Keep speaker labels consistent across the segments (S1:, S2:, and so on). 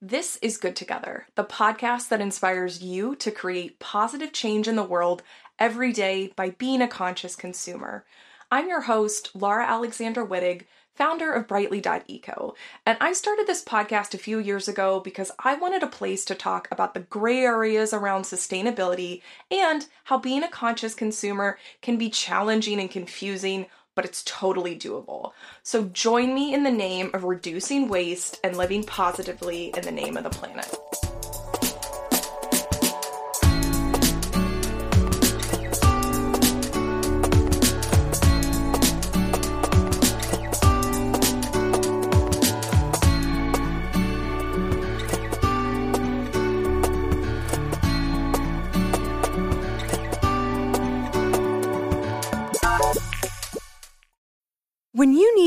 S1: This is Good Together, the podcast that inspires you to create positive change in the world every day by being a conscious consumer. I'm your host, Laura Alexander Wittig, founder of Brightly.eco, and I started this podcast a few years ago because I wanted a place to talk about the gray areas around sustainability and how being a conscious consumer can be challenging and confusing but it's totally doable. So join me in the name of reducing waste and living positively in the name of the planet.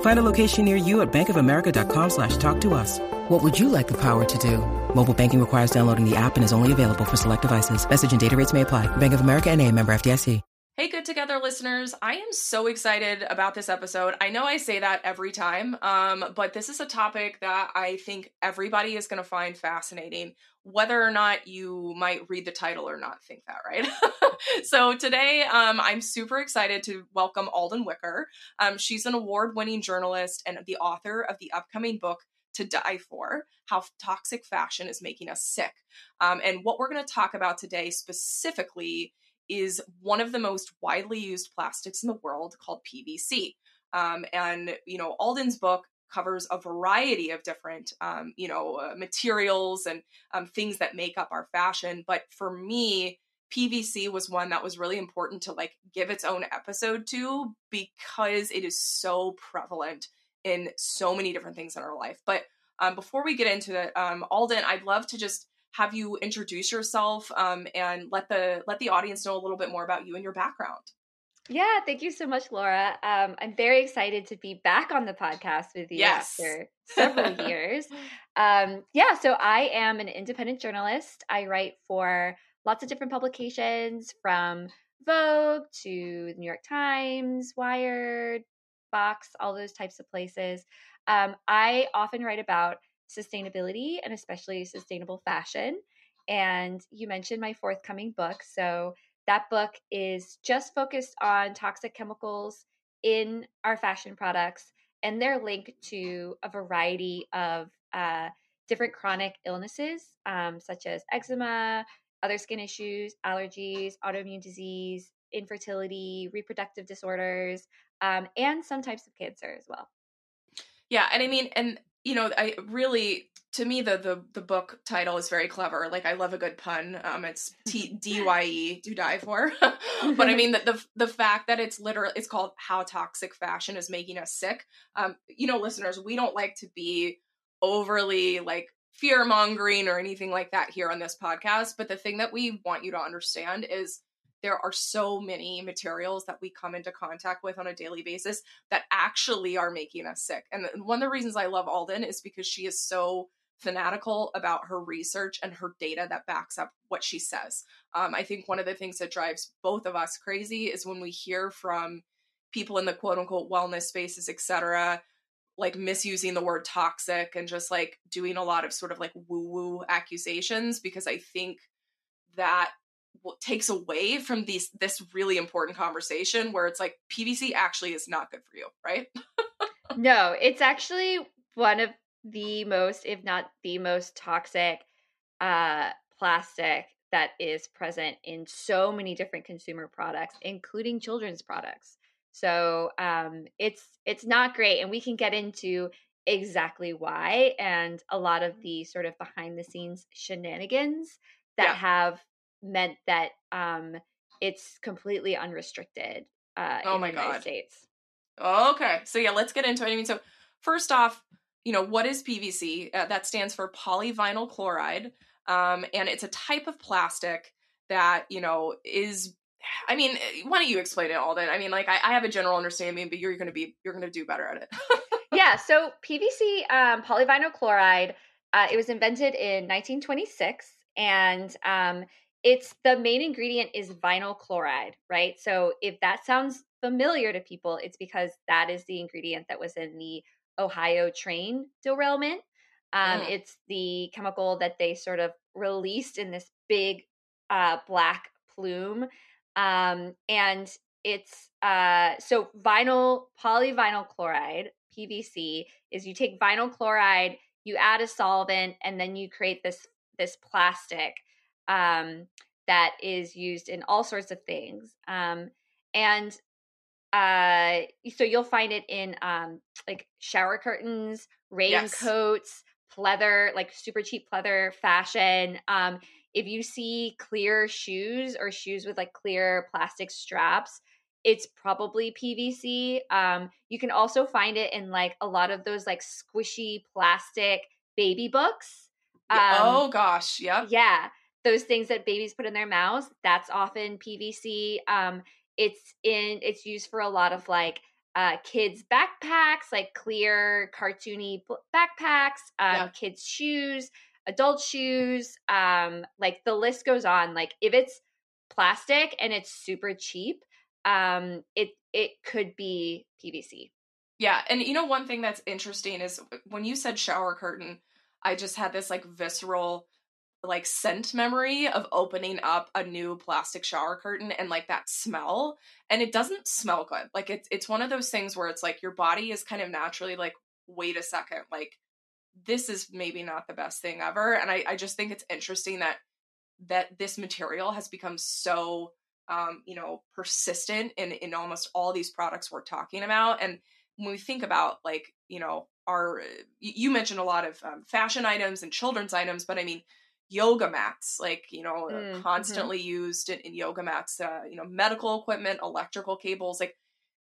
S2: Find a location near you at bankofamerica.com slash talk to us. What would you like the power to do? Mobile banking requires downloading the app and is only available for select devices. Message and data rates may apply. Bank of America and a member FDIC.
S1: Hey, Good Together listeners. I am so excited about this episode. I know I say that every time, um, but this is a topic that I think everybody is going to find fascinating, whether or not you might read the title or not think that, right? so today, um, I'm super excited to welcome Alden Wicker. Um, she's an award winning journalist and the author of the upcoming book, to die for how toxic fashion is making us sick. Um, and what we're going to talk about today specifically is one of the most widely used plastics in the world called PVC. Um, and, you know, Alden's book covers a variety of different, um, you know, uh, materials and um, things that make up our fashion. But for me, PVC was one that was really important to like give its own episode to because it is so prevalent in so many different things in our life. But um, before we get into it, um, Alden, I'd love to just have you introduce yourself um, and let the let the audience know a little bit more about you and your background.
S3: Yeah, thank you so much, Laura. Um, I'm very excited to be back on the podcast with you
S1: yes.
S3: after several years. Um, yeah, so I am an independent journalist. I write for lots of different publications from Vogue to the New York Times, Wired, Vox, all those types of places. Um, I often write about sustainability and especially sustainable fashion. And you mentioned my forthcoming book. So that book is just focused on toxic chemicals in our fashion products, and they're linked to a variety of uh, different chronic illnesses, um, such as eczema, other skin issues, allergies, autoimmune disease, infertility, reproductive disorders, um, and some types of cancer as well.
S1: Yeah, and I mean, and you know, I really to me the the the book title is very clever. Like I love a good pun. Um, it's T D Y E do die for. but I mean the, the the fact that it's literally it's called how toxic fashion is making us sick. Um, you know, listeners, we don't like to be overly like fear mongering or anything like that here on this podcast. But the thing that we want you to understand is there are so many materials that we come into contact with on a daily basis that actually are making us sick. And one of the reasons I love Alden is because she is so fanatical about her research and her data that backs up what she says. Um, I think one of the things that drives both of us crazy is when we hear from people in the quote unquote wellness spaces, etc., like misusing the word toxic and just like doing a lot of sort of like woo woo accusations because I think that takes away from these this really important conversation where it's like PVC actually is not good for you, right?
S3: no, it's actually one of the most, if not the most toxic uh, plastic that is present in so many different consumer products, including children's products. So um, it's it's not great, and we can get into exactly why and a lot of the sort of behind the scenes shenanigans that yeah. have meant that um, it's completely unrestricted uh, oh my God. States.
S1: Okay, so yeah, let's get into it. I mean, so first off, you know, what is PVC? Uh, that stands for polyvinyl chloride, um, and it's a type of plastic that you know is. I mean, eh, why don't you explain it all then? I mean, like I, I have a general understanding, but you're going to be you're going to do better at it.
S3: yeah. So PVC, um, polyvinyl chloride, uh, it was invented in 1926, and um, it's the main ingredient is vinyl chloride, right? So if that sounds familiar to people, it's because that is the ingredient that was in the Ohio train derailment. Um, mm. It's the chemical that they sort of released in this big uh, black plume. Um, and it's uh, so vinyl, polyvinyl chloride, PVC, is you take vinyl chloride, you add a solvent, and then you create this this plastic um, that is used in all sorts of things. Um, and uh, so you'll find it in um, like shower curtains, raincoats, yes. pleather, like super cheap pleather fashion. Um, if you see clear shoes or shoes with like clear plastic straps, it's probably PVC. Um, you can also find it in like a lot of those like squishy plastic baby books.
S1: Um, oh gosh, yep.
S3: Yeah. Those things that babies put in their mouths, that's often PVC. Um, it's in it's used for a lot of like uh, kids backpacks, like clear cartoony backpacks, um, yeah. kids shoes, adult shoes, um, like the list goes on. Like if it's plastic and it's super cheap, um, it it could be PVC.
S1: Yeah, and you know one thing that's interesting is when you said shower curtain, I just had this like visceral like scent memory of opening up a new plastic shower curtain and like that smell and it doesn't smell good. Like it's it's one of those things where it's like your body is kind of naturally like wait a second like this is maybe not the best thing ever. And i i just think it's interesting that that this material has become so um you know persistent in in almost all these products we're talking about and when we think about like you know our you mentioned a lot of um, fashion items and children's items but i mean yoga mats, like, you know, mm, mm-hmm. constantly used in, in, yoga mats, uh, you know, medical equipment, electrical cables. Like,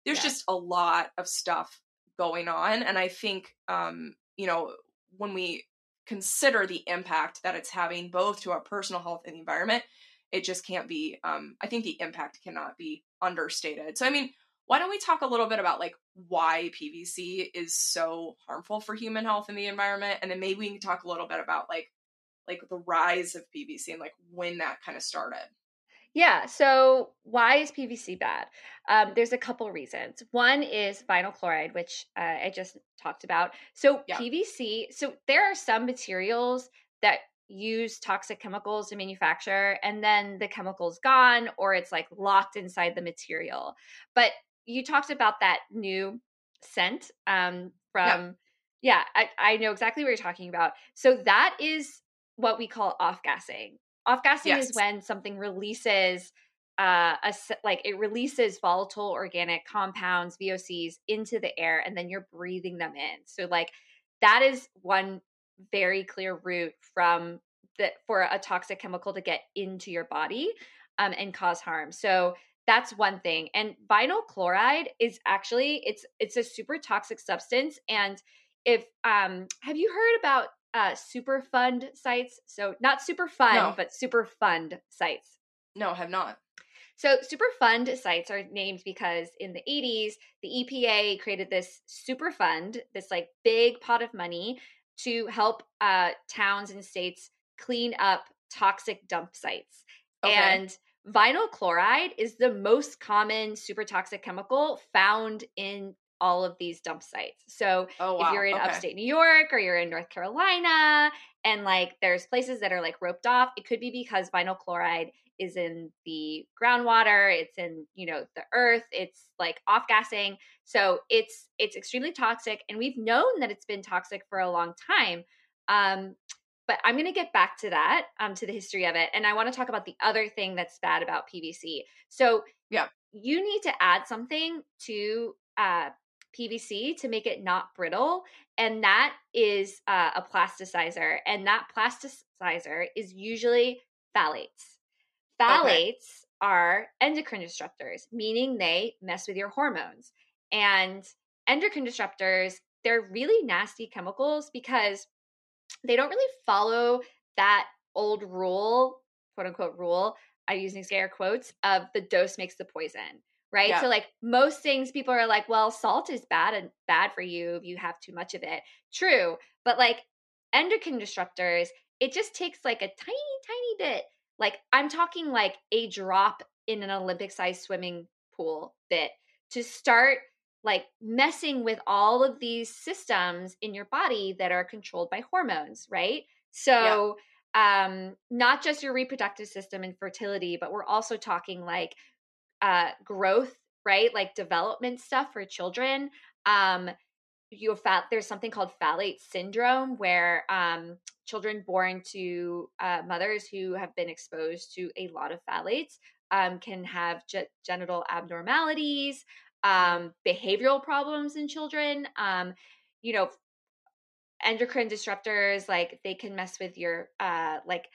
S1: there's yeah. just a lot of stuff going on. And I think, um, you know, when we consider the impact that it's having both to our personal health and the environment, it just can't be, um, I think the impact cannot be understated. So, I mean, why don't we talk a little bit about like why PVC is so harmful for human health and the environment? And then maybe we can talk a little bit about like like the rise of PVC and like when that kind of started.
S3: Yeah. So why is PVC bad? Um, there's a couple reasons. One is vinyl chloride, which uh, I just talked about. So yeah. PVC. So there are some materials that use toxic chemicals to manufacture, and then the chemical's gone, or it's like locked inside the material. But you talked about that new scent um, from. Yeah, yeah I, I know exactly what you're talking about. So that is what we call off gassing. Off gassing yes. is when something releases uh, a like it releases volatile organic compounds VOCs into the air, and then you're breathing them in. So like that is one very clear route from that for a toxic chemical to get into your body um, and cause harm. So that's one thing. And vinyl chloride is actually it's it's a super toxic substance. And if um, have you heard about uh, Superfund sites. So not super fun, no. but Superfund sites.
S1: No, have not.
S3: So super fund sites are named because in the 80s, the EPA created this Superfund, this like big pot of money to help uh, towns and states clean up toxic dump sites. Okay. And vinyl chloride is the most common super toxic chemical found in all of these dump sites. So oh, wow. if you're in okay. upstate New York or you're in North Carolina and like there's places that are like roped off, it could be because vinyl chloride is in the groundwater, it's in, you know, the earth, it's like off gassing. So it's it's extremely toxic and we've known that it's been toxic for a long time. Um but I'm going to get back to that, um, to the history of it. And I want to talk about the other thing that's bad about PVC. So,
S1: yeah,
S3: you need to add something to uh, PVC to make it not brittle. And that is uh, a plasticizer. And that plasticizer is usually phthalates. Phthalates okay. are endocrine disruptors, meaning they mess with your hormones. And endocrine disruptors, they're really nasty chemicals because they don't really follow that old rule, quote unquote rule. I'm using scare quotes of the dose makes the poison, right? Yeah. So like most things people are like, well, salt is bad and bad for you if you have too much of it. True. But like endocrine disruptors, it just takes like a tiny, tiny bit. Like I'm talking like a drop in an Olympic sized swimming pool bit to start like messing with all of these systems in your body that are controlled by hormones, right? So, yeah. um, not just your reproductive system and fertility, but we're also talking like uh, growth, right? Like development stuff for children. Um, you fat, there's something called phthalate syndrome where um, children born to uh, mothers who have been exposed to a lot of phthalates um, can have ge- genital abnormalities um, behavioral problems in children. Um, you know, endocrine disruptors like they can mess with your uh, like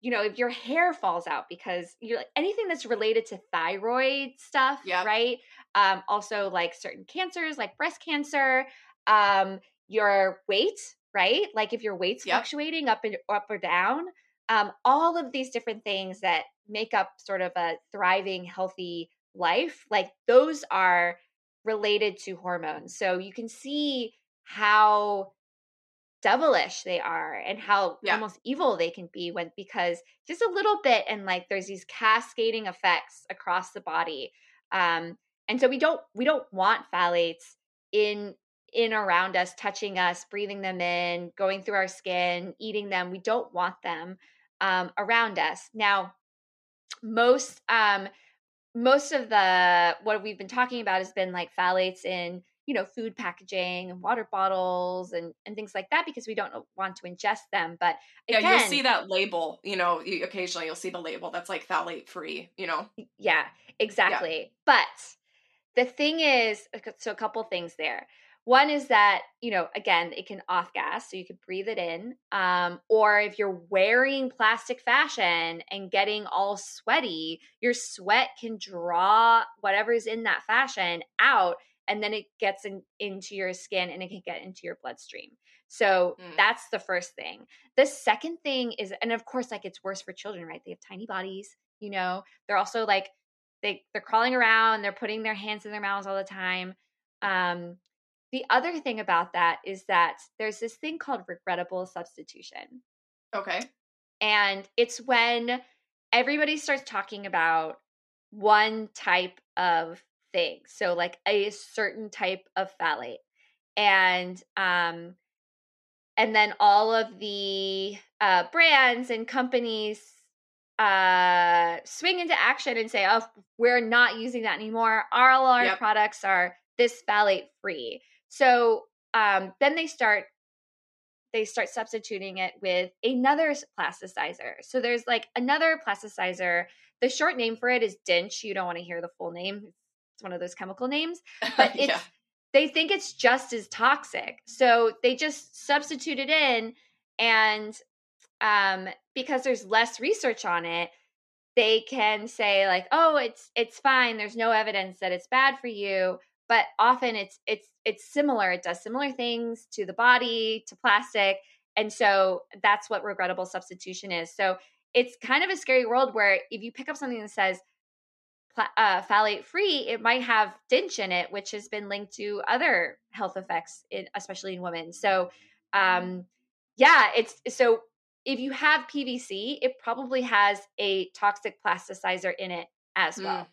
S3: you know if your hair falls out because you're like anything that's related to thyroid stuff
S1: yeah.
S3: right um also like certain cancers like breast cancer um your weight right like if your weight's yep. fluctuating up and up or down um all of these different things that make up sort of a thriving healthy life, like those are related to hormones. So you can see how devilish they are and how yeah. almost evil they can be when because just a little bit and like there's these cascading effects across the body um and so we don't we don't want phthalates in in around us touching us breathing them in going through our skin eating them we don't want them um around us now most um most of the what we've been talking about has been like phthalates in you know food packaging and water bottles and and things like that because we don't want to ingest them but
S1: again, yeah you'll see that label you know you, occasionally you'll see the label that's like phthalate free you know
S3: yeah exactly yeah. but the thing is so a couple things there one is that, you know, again, it can off gas, so you could breathe it in. Um, or if you're wearing plastic fashion and getting all sweaty, your sweat can draw whatever's in that fashion out and then it gets in, into your skin and it can get into your bloodstream. So mm. that's the first thing. The second thing is, and of course, like it's worse for children, right? They have tiny bodies, you know, they're also like, they, they're crawling around, they're putting their hands in their mouths all the time. Um, the other thing about that is that there's this thing called regrettable substitution.
S1: Okay.
S3: And it's when everybody starts talking about one type of thing. So like a certain type of phthalate. And um and then all of the uh brands and companies uh swing into action and say, "Oh, we're not using that anymore. All our yep. products are this phthalate free." So um, then they start they start substituting it with another plasticizer. So there's like another plasticizer. The short name for it is DINCH. You don't want to hear the full name. It's one of those chemical names, but it's yeah. they think it's just as toxic. So they just substitute it in and um, because there's less research on it, they can say like, "Oh, it's it's fine. There's no evidence that it's bad for you." but often it's it's it's similar it does similar things to the body to plastic and so that's what regrettable substitution is so it's kind of a scary world where if you pick up something that says uh, phthalate free it might have DINCH in it which has been linked to other health effects in, especially in women. So um yeah it's so if you have pvc it probably has a toxic plasticizer in it as well.
S1: Mm.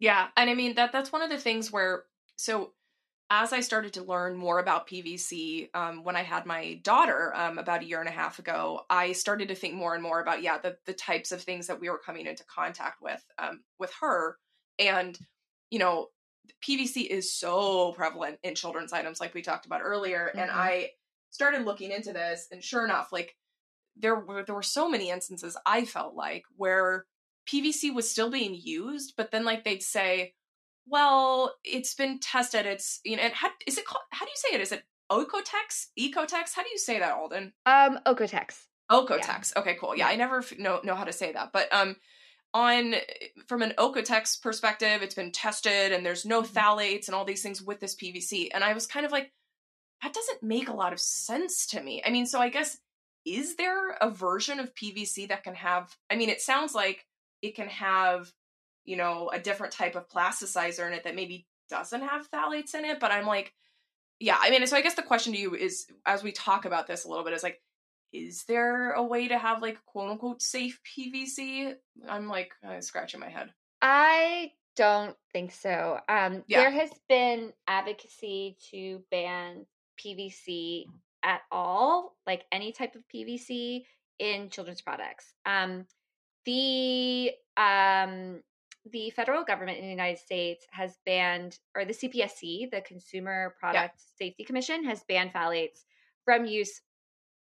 S1: yeah and i mean that that's one of the things where so as I started to learn more about PVC um, when I had my daughter um, about a year and a half ago, I started to think more and more about yeah the the types of things that we were coming into contact with um, with her, and you know PVC is so prevalent in children's items like we talked about earlier, mm-hmm. and I started looking into this, and sure enough, like there were there were so many instances I felt like where PVC was still being used, but then like they'd say, "Well, it's been tested. It's you know, and how is it called? How do you say it? Is it OEKO-TEX? Ecotex? How do you say that, Alden?
S3: Um, OEKO-TEX.
S1: OEKO-TEX. Yeah. Okay, cool. Yeah, I never f- know know how to say that, but um, on from an OEKO-TEX perspective, it's been tested, and there's no mm-hmm. phthalates and all these things with this PVC, and I was kind of like, that doesn't make a lot of sense to me. I mean, so I guess is there a version of PVC that can have? I mean, it sounds like it can have, you know, a different type of plasticizer in it that maybe doesn't have phthalates in it, but I'm like, yeah, I mean, so I guess the question to you is, as we talk about this a little bit, is like, is there a way to have like quote unquote safe PVC? I'm like uh, scratching my head.
S3: I don't think so. Um, yeah. There has been advocacy to ban PVC at all, like any type of PVC in children's products. Um, the um, the federal government in the United States has banned, or the CPSC, the Consumer Product yeah. Safety Commission, has banned phthalates from use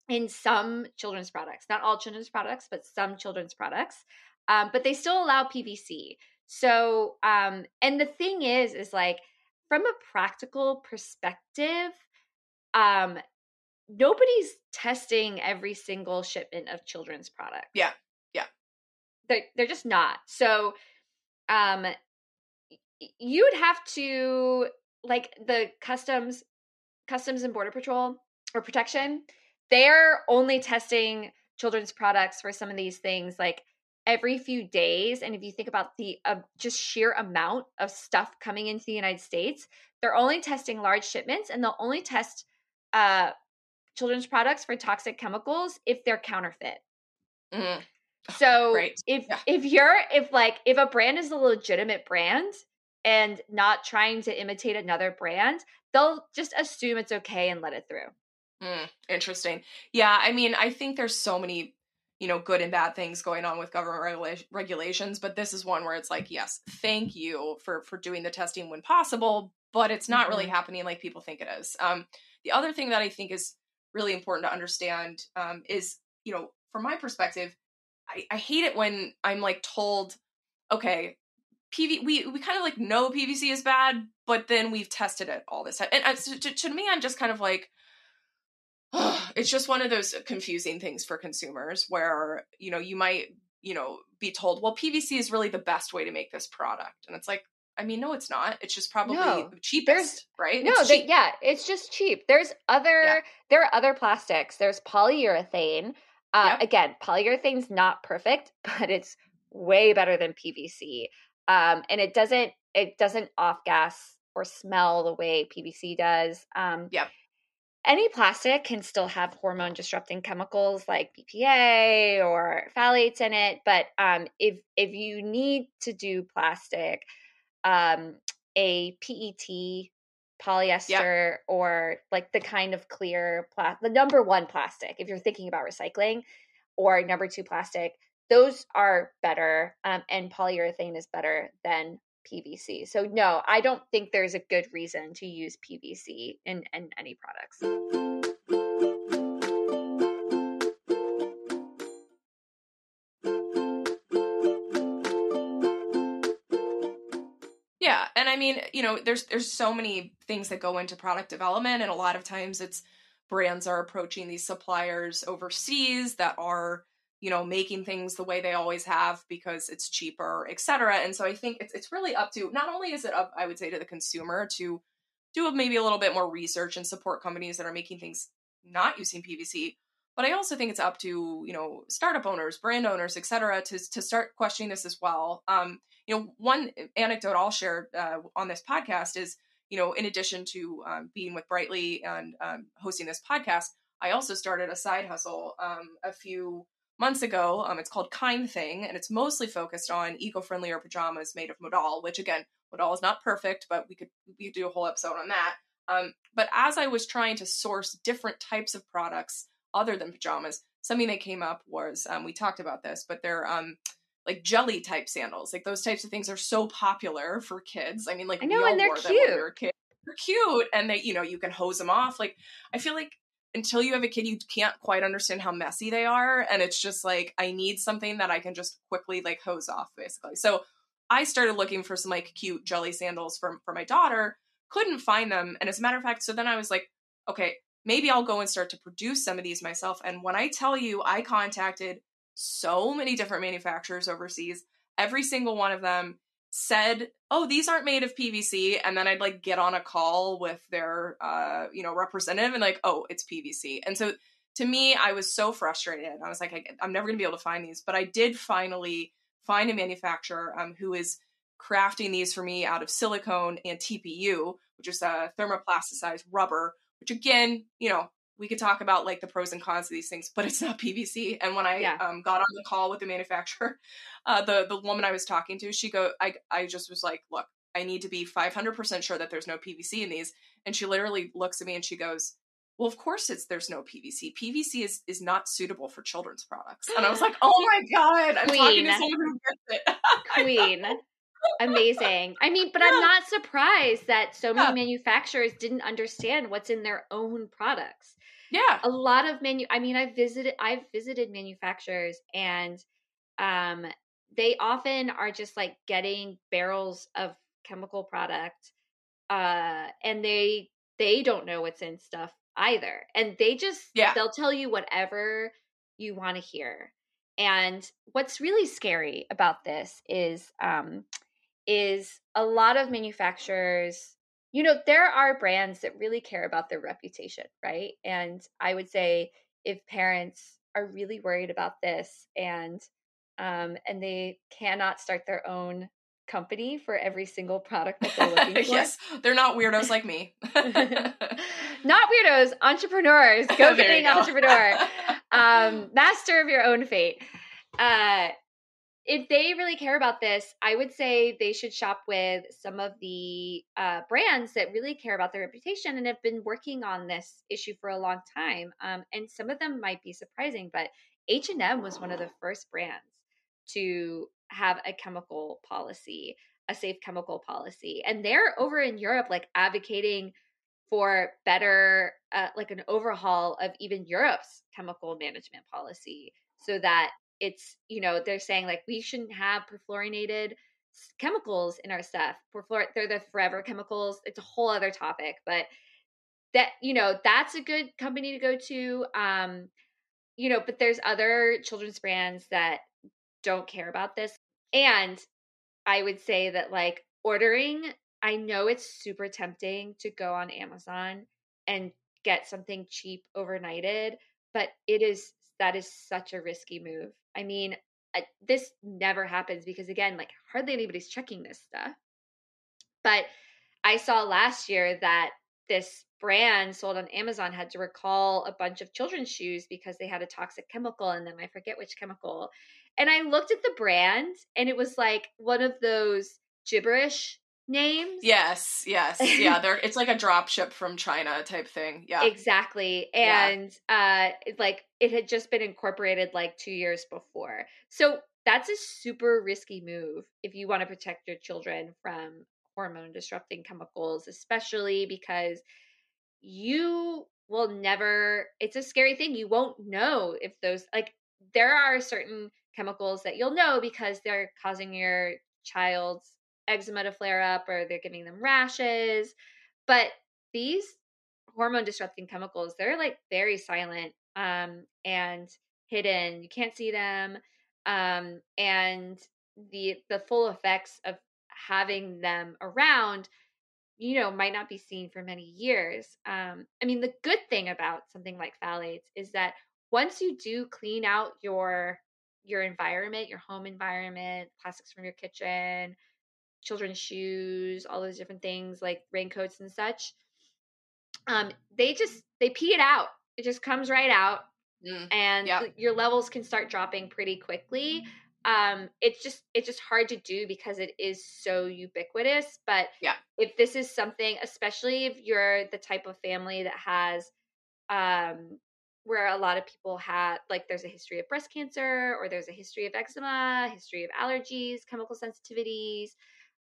S3: in some children's products. Not all children's products, but some children's products. Um, but they still allow PVC. So, um, and the thing is, is like from a practical perspective, um, nobody's testing every single shipment of children's product.
S1: Yeah, yeah.
S3: They're, they're just not. So um you would have to like the customs customs and border patrol or protection they're only testing children's products for some of these things like every few days and if you think about the uh, just sheer amount of stuff coming into the united states they're only testing large shipments and they'll only test uh, children's products for toxic chemicals if they're counterfeit mm. So right. if yeah. if you're if like if a brand is a legitimate brand and not trying to imitate another brand, they'll just assume it's okay and let it through.
S1: Mm, interesting. Yeah, I mean, I think there's so many, you know, good and bad things going on with government regula- regulations, but this is one where it's like, yes, thank you for for doing the testing when possible, but it's not mm-hmm. really happening like people think it is. Um, the other thing that I think is really important to understand um, is, you know, from my perspective, I, I hate it when I'm like told, okay, PV we we kind of like know PVC is bad, but then we've tested it all this time. And uh, to, to, me, I'm just kind of like, it's just one of those confusing things for consumers where you know you might you know be told, well, PVC is really the best way to make this product, and it's like, I mean, no, it's not. It's just probably no, cheapest, there's, right?
S3: No, they, yeah, it's just cheap. There's other yeah. there are other plastics. There's polyurethane uh, yep. Again, polyurethane's not perfect, but it's way better than PVC. Um, and it doesn't it doesn't off gas or smell the way PVC does. Um,
S1: yep.
S3: Any plastic can still have hormone disrupting chemicals like BPA or phthalates in it, but um, if if you need to do plastic, um, a PET polyester yep. or like the kind of clear plastic, the number one plastic, if you're thinking about recycling, or number two plastic, those are better. Um, and polyurethane is better than PVC. So, no, I don't think there's a good reason to use PVC in, in any products.
S1: Yeah, and I mean, you know, there's there's so many things that go into product development, and a lot of times it's brands are approaching these suppliers overseas that are you know making things the way they always have because it's cheaper etc and so i think it's, it's really up to not only is it up i would say to the consumer to do maybe a little bit more research and support companies that are making things not using pvc but i also think it's up to you know startup owners brand owners etc to, to start questioning this as well. Um, you know, one anecdote I'll share uh, on this podcast is, you know, in addition to um, being with Brightly and um, hosting this podcast, I also started a side hustle um, a few months ago. Um, it's called Kind Thing, and it's mostly focused on eco-friendlier pajamas made of modal. Which again, modal is not perfect, but we could we could do a whole episode on that. Um, but as I was trying to source different types of products other than pajamas, something that came up was um, we talked about this, but they're um, like jelly type sandals. Like those types of things are so popular for kids. I mean, like
S3: I know, and they're cute.
S1: We They're cute, and they, you know, you can hose them off. Like I feel like until you have a kid, you can't quite understand how messy they are. And it's just like, I need something that I can just quickly like hose off, basically. So I started looking for some like cute jelly sandals for, for my daughter, couldn't find them. And as a matter of fact, so then I was like, okay, maybe I'll go and start to produce some of these myself. And when I tell you, I contacted so many different manufacturers overseas, every single one of them said, "Oh, these aren't made of PVC," and then I'd like get on a call with their uh, you know, representative and like, "Oh, it's PVC." And so to me, I was so frustrated. I was like, I, am never going to be able to find these, but I did finally find a manufacturer um, who is crafting these for me out of silicone and TPU, which is a thermoplasticized rubber. Which again, you know, we could talk about like the pros and cons of these things, but it's not PVC. And when I yeah. um, got on the call with the manufacturer, uh, the the woman I was talking to, she go, I I just was like, look, I need to be 500% sure that there's no PVC in these. And she literally looks at me and she goes, well, of course it's there's no PVC. PVC is is not suitable for children's products. And I was like, oh my god, I'm Queen. talking to someone who gets it.
S3: Queen. Amazing. I mean, but yeah. I'm not surprised that so many yeah. manufacturers didn't understand what's in their own products.
S1: Yeah.
S3: A lot of menu I mean, I've visited I've visited manufacturers and um they often are just like getting barrels of chemical product uh and they they don't know what's in stuff either. And they just yeah. they'll tell you whatever you want to hear. And what's really scary about this is um is a lot of manufacturers you know, there are brands that really care about their reputation, right? And I would say if parents are really worried about this and um, and they cannot start their own company for every single product that they're looking for.
S1: yes, they're not weirdos like me.
S3: not weirdos, entrepreneurs. Go being entrepreneur. um, master of your own fate. Uh, if they really care about this, I would say they should shop with some of the uh, brands that really care about their reputation and have been working on this issue for a long time. Um, and some of them might be surprising, but H and M was one of the first brands to have a chemical policy, a safe chemical policy, and they're over in Europe, like advocating for better, uh, like an overhaul of even Europe's chemical management policy, so that it's you know they're saying like we shouldn't have perfluorinated chemicals in our stuff. Perfluor- they're the forever chemicals it's a whole other topic but that you know that's a good company to go to um you know but there's other children's brands that don't care about this and i would say that like ordering i know it's super tempting to go on amazon and get something cheap overnighted but it is that is such a risky move I mean, I, this never happens because again, like hardly anybody's checking this stuff. But I saw last year that this brand sold on Amazon had to recall a bunch of children's shoes because they had a toxic chemical in them. I forget which chemical. And I looked at the brand and it was like one of those gibberish names.
S1: Yes, yes. Yeah, they're it's like a drop ship from China type thing. Yeah.
S3: Exactly. And yeah. uh like it had just been incorporated like 2 years before. So that's a super risky move if you want to protect your children from hormone disrupting chemicals, especially because you will never it's a scary thing. You won't know if those like there are certain chemicals that you'll know because they're causing your child's eczema to flare up or they're giving them rashes. But these hormone disrupting chemicals, they're like very silent um, and hidden. You can't see them. Um, and the the full effects of having them around you know might not be seen for many years um, i mean the good thing about something like phthalates is that once you do clean out your your environment your home environment plastics from your kitchen children's shoes, all those different things like raincoats and such. Um, they just they pee it out. It just comes right out, mm, and yep. your levels can start dropping pretty quickly. Um, it's just it's just hard to do because it is so ubiquitous. But
S1: yeah,
S3: if this is something, especially if you're the type of family that has um where a lot of people have like there's a history of breast cancer or there's a history of eczema, history of allergies, chemical sensitivities,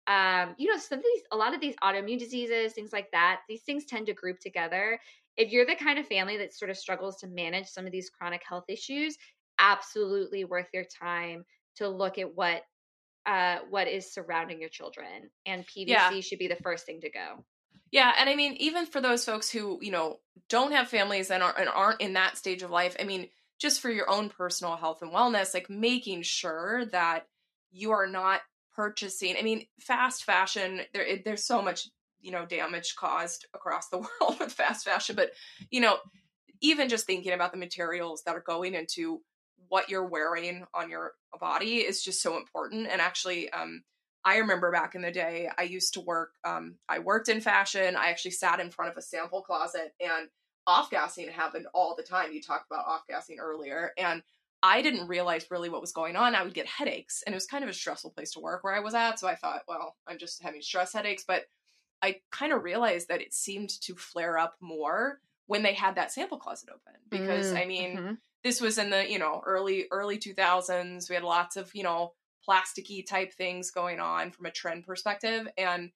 S3: um, you know, some of these, a lot of these autoimmune diseases, things like that, these things tend to group together. if you're the kind of family that sort of struggles to manage some of these chronic health issues, absolutely worth your time to look at what uh, what is surrounding your children, and PVC yeah. should be the first thing to go.
S1: Yeah, and I mean, even for those folks who you know don't have families and aren't, and aren't in that stage of life, I mean, just for your own personal health and wellness, like making sure that you are not purchasing. I mean, fast fashion. There, there's so much you know damage caused across the world with fast fashion, but you know, even just thinking about the materials that are going into what you're wearing on your body is just so important. And actually, um, I remember back in the day, I used to work, um, I worked in fashion. I actually sat in front of a sample closet and off gassing happened all the time. You talked about off gassing earlier. And I didn't realize really what was going on. I would get headaches and it was kind of a stressful place to work where I was at. So I thought, well, I'm just having stress headaches. But I kind of realized that it seemed to flare up more when they had that sample closet open because mm, I mean, mm-hmm this was in the you know early early 2000s we had lots of you know plasticky type things going on from a trend perspective and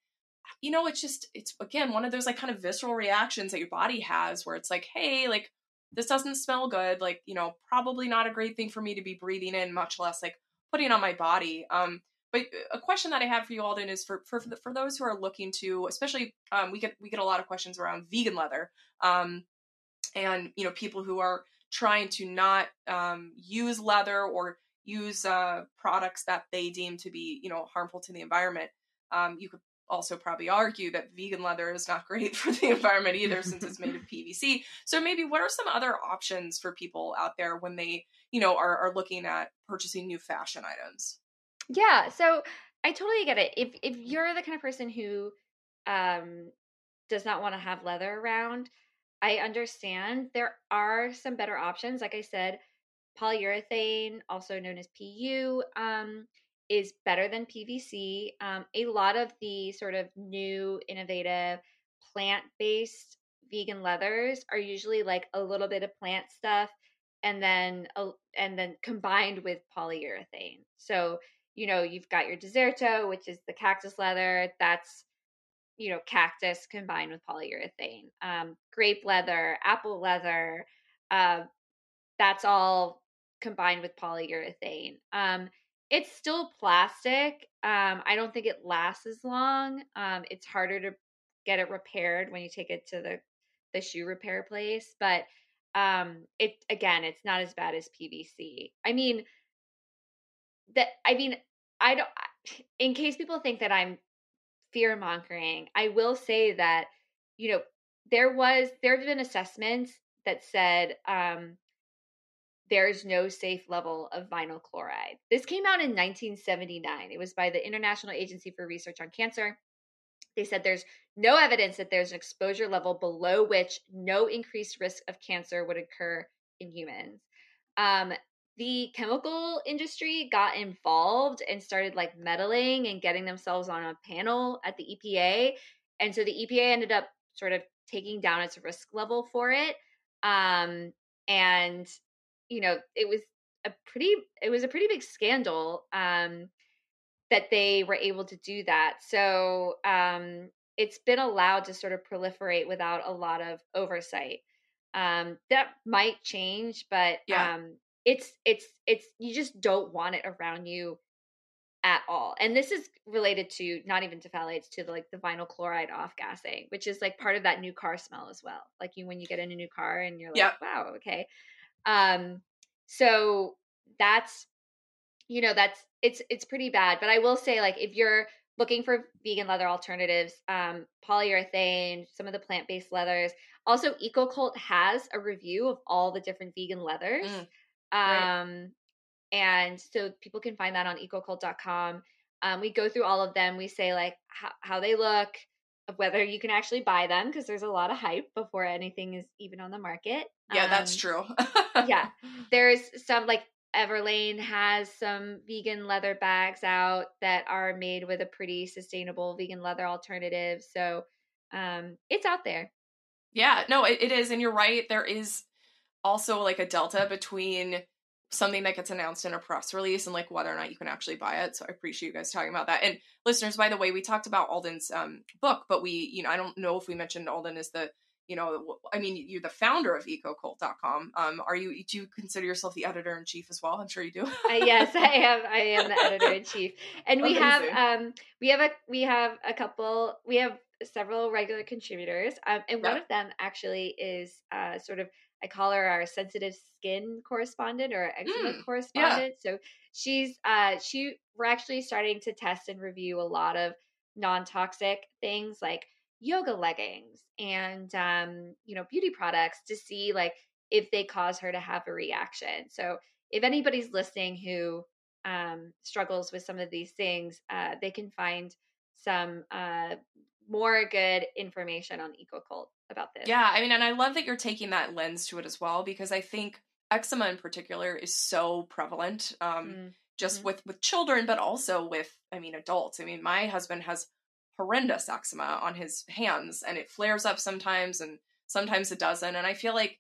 S1: you know it's just it's again one of those like kind of visceral reactions that your body has where it's like hey like this doesn't smell good like you know probably not a great thing for me to be breathing in much less like putting on my body um but a question that I have for you, Alden, is for for for those who are looking to, especially um, we get we get a lot of questions around vegan leather, um, and you know people who are trying to not um, use leather or use uh, products that they deem to be, you know, harmful to the environment. Um, you could also probably argue that vegan leather is not great for the environment either since it's made of PVC. So maybe what are some other options for people out there when they, you know, are, are looking at purchasing new fashion items?
S3: Yeah, so I totally get it. If if you're the kind of person who um does not want to have leather around, I understand there are some better options. Like I said, polyurethane, also known as PU, um, is better than PVC. Um, a lot of the sort of new, innovative, plant based vegan leathers are usually like a little bit of plant stuff and then and then combined with polyurethane. So, you know, you've got your Desserto, which is the cactus leather. That's you know, cactus combined with polyurethane, um, grape leather, apple leather. Uh, that's all combined with polyurethane. Um, it's still plastic. Um, I don't think it lasts as long. Um, it's harder to get it repaired when you take it to the the shoe repair place, but um, it again, it's not as bad as PVC. I mean, that I mean, I don't. In case people think that I'm fear mongering. I will say that, you know, there was, there have been assessments that said um, there's no safe level of vinyl chloride. This came out in 1979. It was by the International Agency for Research on Cancer. They said there's no evidence that there's an exposure level below which no increased risk of cancer would occur in humans. Um, the chemical industry got involved and started like meddling and getting themselves on a panel at the EPA. And so the EPA ended up sort of taking down its risk level for it. Um, and you know, it was a pretty it was a pretty big scandal um, that they were able to do that. So um, it's been allowed to sort of proliferate without a lot of oversight. Um, that might change, but yeah. um, it's it's it's you just don't want it around you at all. And this is related to not even to phthalates to the, like the vinyl chloride off gassing, which is like part of that new car smell as well. Like you when you get in a new car and you're like, yep. wow, okay. Um so that's you know, that's it's it's pretty bad. But I will say like if you're looking for vegan leather alternatives, um, polyurethane, some of the plant-based leathers. Also, EcoCult has a review of all the different vegan leathers. Mm. Right. Um, and so people can find that on ecocult.com. Um, we go through all of them. We say like how, how they look, whether you can actually buy them because there's a lot of hype before anything is even on the market.
S1: Yeah, um, that's true.
S3: yeah, there's some like Everlane has some vegan leather bags out that are made with a pretty sustainable vegan leather alternative. So um, it's out there.
S1: Yeah, no, it, it is, and you're right. There is also like a delta between something that gets announced in a press release and like whether or not you can actually buy it. So I appreciate you guys talking about that. And listeners, by the way, we talked about Alden's um, book, but we, you know, I don't know if we mentioned Alden is the you know, I mean, you're the founder of ecocult.com. Um, are you, do you consider yourself the editor in chief as well? I'm sure you do.
S3: uh, yes, I am. I am the editor in chief. And we Amazing. have, um, we have a, we have a couple, we have several regular contributors. Um, and one of them actually is, uh, sort of, I call her our sensitive skin correspondent or eczema mm, correspondent. Yeah. So she's, uh, she, we're actually starting to test and review a lot of non-toxic things like yoga leggings and um, you know beauty products to see like if they cause her to have a reaction so if anybody's listening who um, struggles with some of these things uh, they can find some uh, more good information on ecocult
S1: yeah i mean and i love that you're taking that lens to it as well because i think eczema in particular is so prevalent um, mm just mm-hmm. with with children but also with i mean adults i mean my husband has horrendous eczema on his hands and it flares up sometimes and sometimes it doesn't and i feel like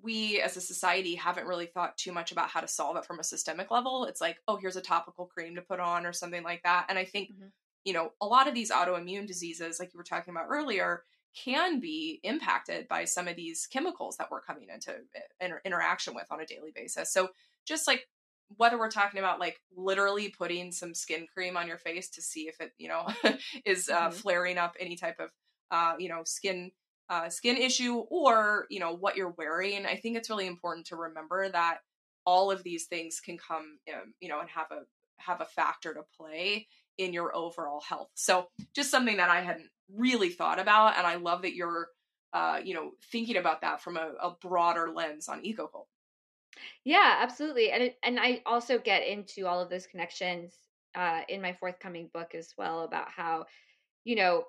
S1: we as a society haven't really thought too much about how to solve it from a systemic level it's like oh here's a topical cream to put on or something like that and i think mm-hmm. you know a lot of these autoimmune diseases like you were talking about earlier can be impacted by some of these chemicals that we're coming into eh, inter- interaction with on a daily basis so just like whether we're talking about like literally putting some skin cream on your face to see if it you know is uh, mm-hmm. flaring up any type of uh, you know skin uh, skin issue or you know what you're wearing i think it's really important to remember that all of these things can come um, you know and have a have a factor to play in your overall health so just something that i hadn't really thought about and i love that you're uh, you know thinking about that from a, a broader lens on ecocult
S3: yeah, absolutely. And it, and I also get into all of those connections uh, in my forthcoming book as well about how, you know,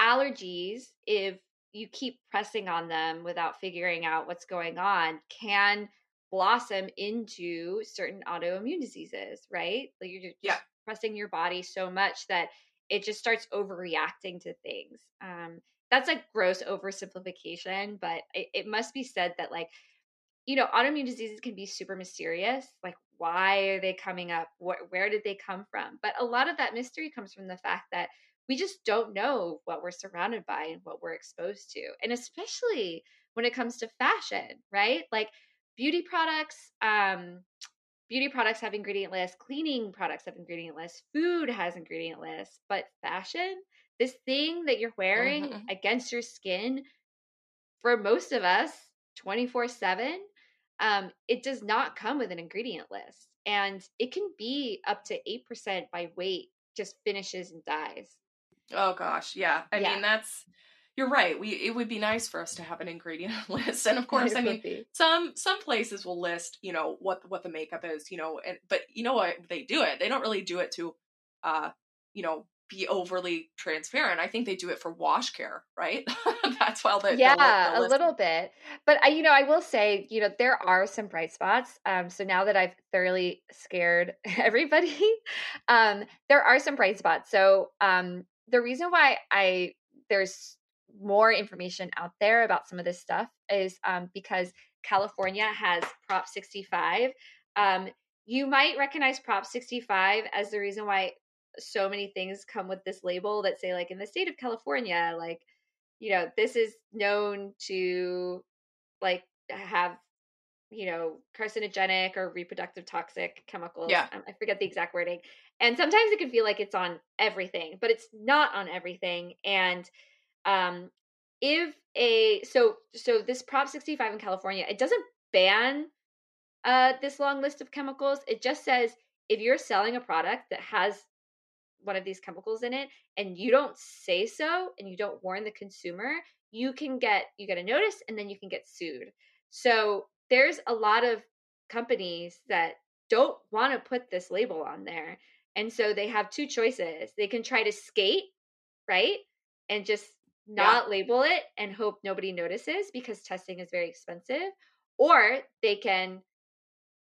S3: allergies, if you keep pressing on them without figuring out what's going on, can blossom into certain autoimmune diseases, right? Like you're just yeah. pressing your body so much that it just starts overreacting to things. Um, that's a gross oversimplification, but it, it must be said that like you know, autoimmune diseases can be super mysterious. Like, why are they coming up? What, where did they come from? But a lot of that mystery comes from the fact that we just don't know what we're surrounded by and what we're exposed to. And especially when it comes to fashion, right? Like beauty products, um, beauty products have ingredient lists, cleaning products have ingredient lists, food has ingredient lists, but fashion, this thing that you're wearing mm-hmm. against your skin, for most of us, 24 7 um, it does not come with an ingredient list. And it can be up to 8% by weight, just finishes and dyes.
S1: Oh gosh, yeah. I yeah. mean, that's you're right. We it would be nice for us to have an ingredient list, and of course, I mean, be. some some places will list, you know, what what the makeup is, you know, and but you know what they do it. They don't really do it to, uh, you know, be overly transparent. I think they do it for wash care, right? That's why the
S3: yeah, the, the a little bit. But I, you know, I will say, you know, there are some bright spots. Um, so now that I've thoroughly scared everybody, um, there are some bright spots. So um, the reason why I there's more information out there about some of this stuff is um, because California has Prop 65. Um, you might recognize Prop 65 as the reason why so many things come with this label that say like in the state of California, like, you know, this is known to like have you know carcinogenic or reproductive toxic chemicals
S1: yeah
S3: um, i forget the exact wording and sometimes it can feel like it's on everything but it's not on everything and um if a so so this prop 65 in california it doesn't ban uh this long list of chemicals it just says if you're selling a product that has one of these chemicals in it and you don't say so and you don't warn the consumer, you can get you get a notice and then you can get sued. So there's a lot of companies that don't want to put this label on there. And so they have two choices. They can try to skate, right? And just not yeah. label it and hope nobody notices because testing is very expensive. Or they can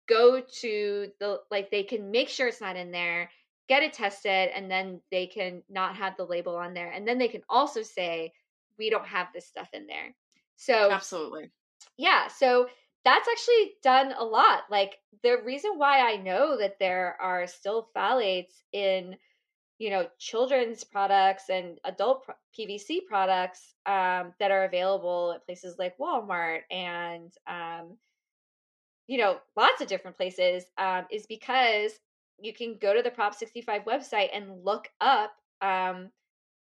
S3: go to the like they can make sure it's not in there get it tested and then they can not have the label on there and then they can also say we don't have this stuff in there so
S1: absolutely
S3: yeah so that's actually done a lot like the reason why i know that there are still phthalates in you know children's products and adult PVC products um, that are available at places like Walmart and um, you know lots of different places um, is because you can go to the Prop 65 website and look up um,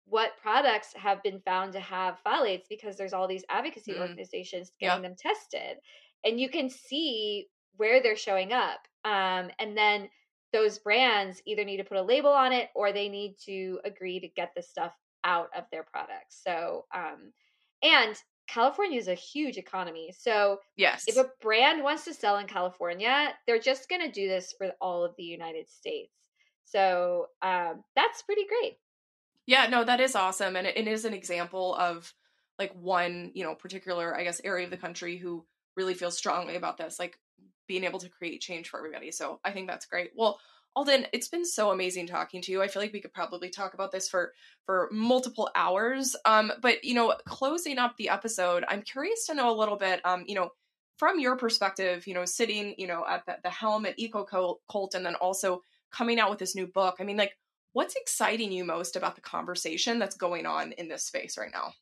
S3: what products have been found to have phthalates because there's all these advocacy mm. organizations getting yep. them tested and you can see where they're showing up um, and then those brands either need to put a label on it or they need to agree to get the stuff out of their products. So um, and california is a huge economy. So
S1: yes.
S3: if a brand wants to sell in california they're just going to do this for all of the united states. So um, that's pretty great.
S1: Yeah, no, that is awesome. And it, it is an example of like one, you know, particular, I guess, area of the country who really feels strongly about this, like being able to create change for everybody. So I think that's great. Well, Alden, it's been so amazing talking to you. I feel like we could probably talk about this for for multiple hours. Um, but you know, closing up the episode, I'm curious to know a little bit, um, you know, from your perspective, you know, sitting, you know, at the, the helm at EcoCult and then also coming out with this new book. I mean, like, what's exciting you most about the conversation that's going on in this space right now?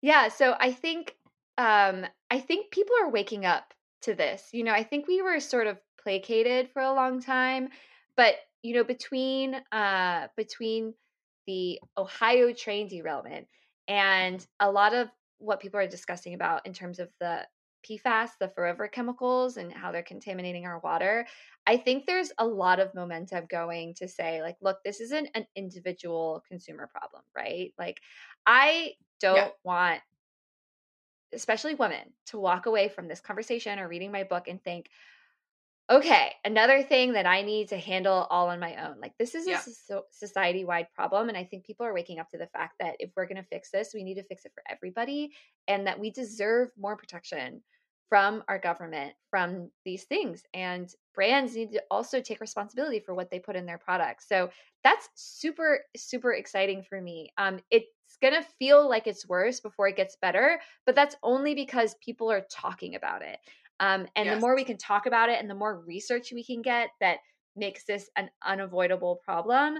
S3: Yeah, so I think um I think people are waking up to this. You know, I think we were sort of placated for a long time, but you know, between uh between the Ohio train derailment and a lot of what people are discussing about in terms of the PFAS, the forever chemicals, and how they're contaminating our water. I think there's a lot of momentum going to say, like, look, this isn't an individual consumer problem, right? Like, I don't yeah. want, especially women, to walk away from this conversation or reading my book and think, okay, another thing that I need to handle all on my own. Like, this is yeah. a society wide problem. And I think people are waking up to the fact that if we're going to fix this, we need to fix it for everybody and that we deserve more protection from our government from these things and brands need to also take responsibility for what they put in their products so that's super super exciting for me um, it's going to feel like it's worse before it gets better but that's only because people are talking about it um, and yes. the more we can talk about it and the more research we can get that makes this an unavoidable problem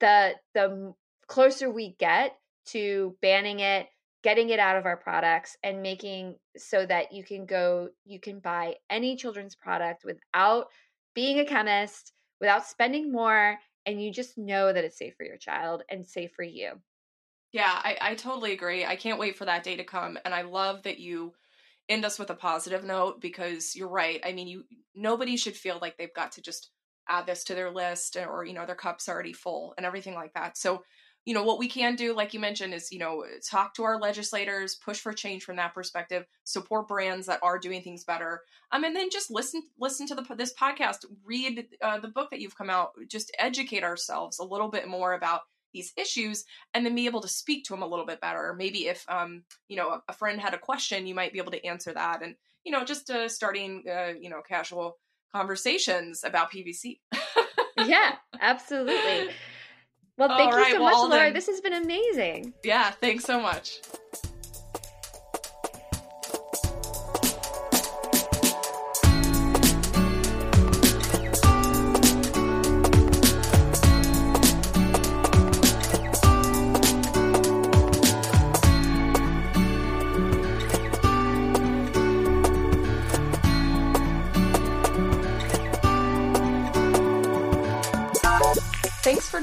S3: the the closer we get to banning it getting it out of our products and making so that you can go you can buy any children's product without being a chemist without spending more and you just know that it's safe for your child and safe for you
S1: yeah I, I totally agree i can't wait for that day to come and i love that you end us with a positive note because you're right i mean you nobody should feel like they've got to just add this to their list or you know their cup's already full and everything like that so you know what we can do like you mentioned is you know talk to our legislators push for change from that perspective support brands that are doing things better um and then just listen listen to the this podcast read uh, the book that you've come out just educate ourselves a little bit more about these issues and then be able to speak to them a little bit better maybe if um you know a, a friend had a question you might be able to answer that and you know just uh, starting uh, you know casual conversations about pvc
S3: yeah absolutely well, thank you so well, much, Laura. This has been amazing.
S1: Yeah, thanks so much.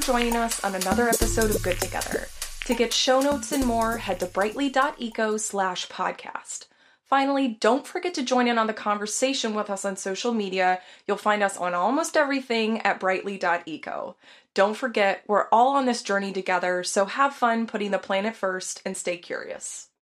S1: Joining us on another episode of Good Together. To get show notes and more, head to brightly.eco slash podcast. Finally, don't forget to join in on the conversation with us on social media. You'll find us on almost everything at brightly.eco. Don't forget, we're all on this journey together, so have fun putting the planet first and stay curious.